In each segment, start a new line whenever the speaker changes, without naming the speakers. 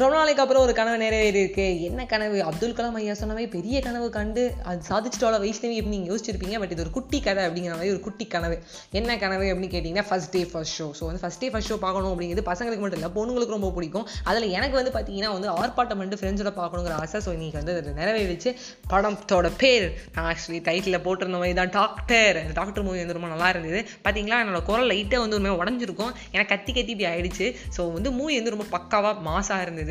ரொம்ப நாளைக்கு அப்புறம் ஒரு கனவு நிறைவேறி இருக்கு என்ன கனவு? அப்துல் கலாம் ஐயா சொன்ன மாதிரி பெரிய கனவு கண்டு அது சாதிச்சிட்டோட வைஷ்ணவி எப்படி நீங்கள் யோசிச்சிருப்பீங்க? பட் இது ஒரு குட்டி கதை அப்படிங்கிற மாதிரி ஒரு குட்டி கனவு. என்ன கனவு அப்படின்னு கேட்டிங்கன்னா first day first show so வந்து ஃபர்ஸ்ட் டே ஃபர்ஸ்ட் ஷோ பார்க்கணும் அப்படிங்கிறது பசங்களுக்கு மட்டும் இல்லை பொண்ணுங்களுக்கு ரொம்ப பிடிக்கும். அதில் எனக்கு வந்து பார்த்தீங்கன்னா வந்து ஆர்ப்பாட்டம் வந்து ஃப்ரெண்ட்ஸோட பார்க்கணுங்கிற ஆசை. ஸோ இன்னைக்கு வந்து அதை நிறைவேறிச்சு. படத்தோட பேர் நான் ஆக்சுவலி டைட்டில் போட்டிருந்த மாதிரி தான் டாக்டர் டாக்டர் மூவி வந்து ரொம்ப நல்லா இருந்தது. பார்த்தீங்களா என்னோட குரல் லைட்டாக வந்து ஒரு மாதிரி உடஞ்சிருக்கும். எனக்கு கத்தி கத்தி இப்படி ஆயிடுச்சு. ஸோ வந்து மூவி வந்து ரொம்ப பக்காவாக மாசாக இருந்தது.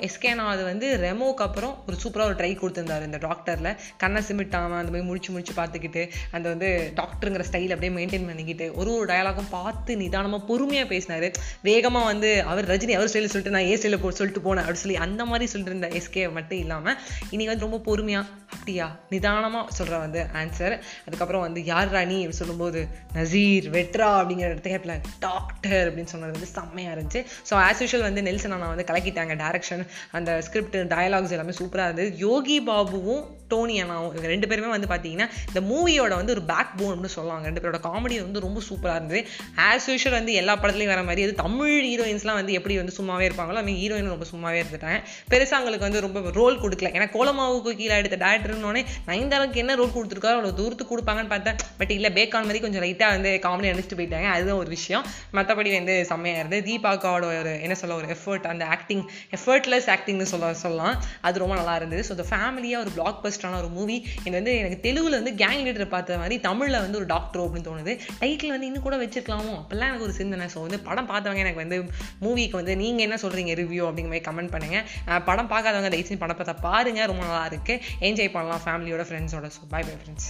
எஸ்கேனா அது வந்து ரெமோக்கு அப்புறம் ஒரு சூப்பராக ஒரு ட்ரை கொடுத்துருந்தாரு இந்த டாக்டரில் கண்ணை சிமிட்டாமல் அந்த மாதிரி முடிச்சு முடிச்சு பார்த்துக்கிட்டு அந்த வந்து டாக்டருங்கிற ஸ்டைல் அப்படியே மெயின்டைன் பண்ணிக்கிட்டு ஒரு ஒரு டயலாகும் பார்த்து நிதானமாக பொறுமையாக பேசினார். வேகமாக வந்து அவர் ரஜினி அவர் ஸ்டைலில் சொல்லிட்டு நான் ஏ ஸ்டைலில் போ சொல்லிட்டு போனேன் அப்படின்னு சொல்லி அந்த மாதிரி சொல்லிட்டு இருந்த எஸ்கே மட்டும் இல்லாமல் இன்றைக்கி வந்து ரொம்ப பொறுமையாக அப்படியா நிதானமாக சொல்கிற வந்து ஆன்சர் அதுக்கப்புறம் வந்து யார் ராணி? அப்படின்னு சொல்லும்போது நசீர் வெட்ரா அப்படிங்கிற இடத்துல டாக்டர் அப்படின்னு சொன்னது வந்து செம்மையாக இருந்துச்சு. ஸோ ஆஸ் யூஷுவல் வந்து நெல்சன் அண்ணா வந்து கலக்கிட்டாங்க டேரக்ஷன் அந்த ஸ்கிரிப்ட் டயலாக்ஸ் எல்லாமே சூப்பராக இருந்தது. யோகி பாபுவும் டோனி அண்ணாவும் இவங்க ரெண்டு பேருமே வந்து பார்த்தீங்கன்னா இந்த மூவியோட வந்து ஒரு பேக் போன் அப்படின்னு சொல்லுவாங்க. ரெண்டு பேரோட காமெடி வந்து ரொம்ப சூப்பராக இருந்தது. ஆஸ் யூஷுவல் வந்து எல்லா படத்துலையும் வர மாதிரி அது தமிழ் ஹீரோயின்ஸ்லாம் வந்து எப்படி வந்து சும்மாவே இருப்பாங்களோ அந்த ஹீரோயின் ரொம்ப சும்மாவே இருந்துட்டாங்க. பெருசாக அவங்களுக்கு வந்து ரொம்ப ரோல் கொடுக்கல. ஏன்னா கோலமாவுக்கு கீழே எடுத்த டேரக்டர்னோடனே நைன்தாளுக்கு என்ன ரோல் கொடுத்துருக்காரோ அவ்வளோ தூரத்துக்கு கொடுப்பாங்கன்னு பார்த்தேன் பட் இல்லை பேக்கான் மாதிரி கொஞ்சம் லைட்டாக வந்து காமெடி அடிச்சுட்டு போயிட்டாங்க. அதுதான் ஒரு விஷயம். மற்றபடி வந்து செம்மையாக இருந்தது. தீபாக்காவோட ஒரு என்ன சொல்ல ஒரு எஃபர்ட் அந்த ஆக்டிங் எஃபர்ட்லெஸ் ஆக்டிங்னு சொல்ல சொல்லலாம். அது ரொம்ப நல்லா இருந்தது. ஸோ இந்த ஃபேமிலியாக ஒரு பிளாக் பஸ்டான ஒரு மூவி இது வந்து எனக்கு தெலுங்குல வந்து கேங் லீடர் பார்த்த மாதிரி தமிழில் வந்து ஒரு டாக்டர் அப்படின்னு தோணுது. டைட்டில் வந்து இன்னும் கூட வச்சிருக்கலாமோ? அப்போல்லாம் எனக்கு ஒரு சிந்தனை. ஸோ வந்து படம் பார்த்தவங்க எனக்கு வந்து மூவிக்கு வந்து நீங்கள் என்ன சொல்கிறீங்க ரிவ்யூ அப்படிங்கிற மாதிரி கமெண்ட் பண்ணுங்கள் படம் பார்க்காதவங்க தயவுசெய்து படம் பார்த்தா பாருங்கள் ரொம்ப நல்லா இருக்குது என்ஜாய் பண்ணலாம். ஃபேமிலியோட ஃப்ரெண்ட்ஸோட ஸோ பை பை ஃப்ரெண்ட்ஸ்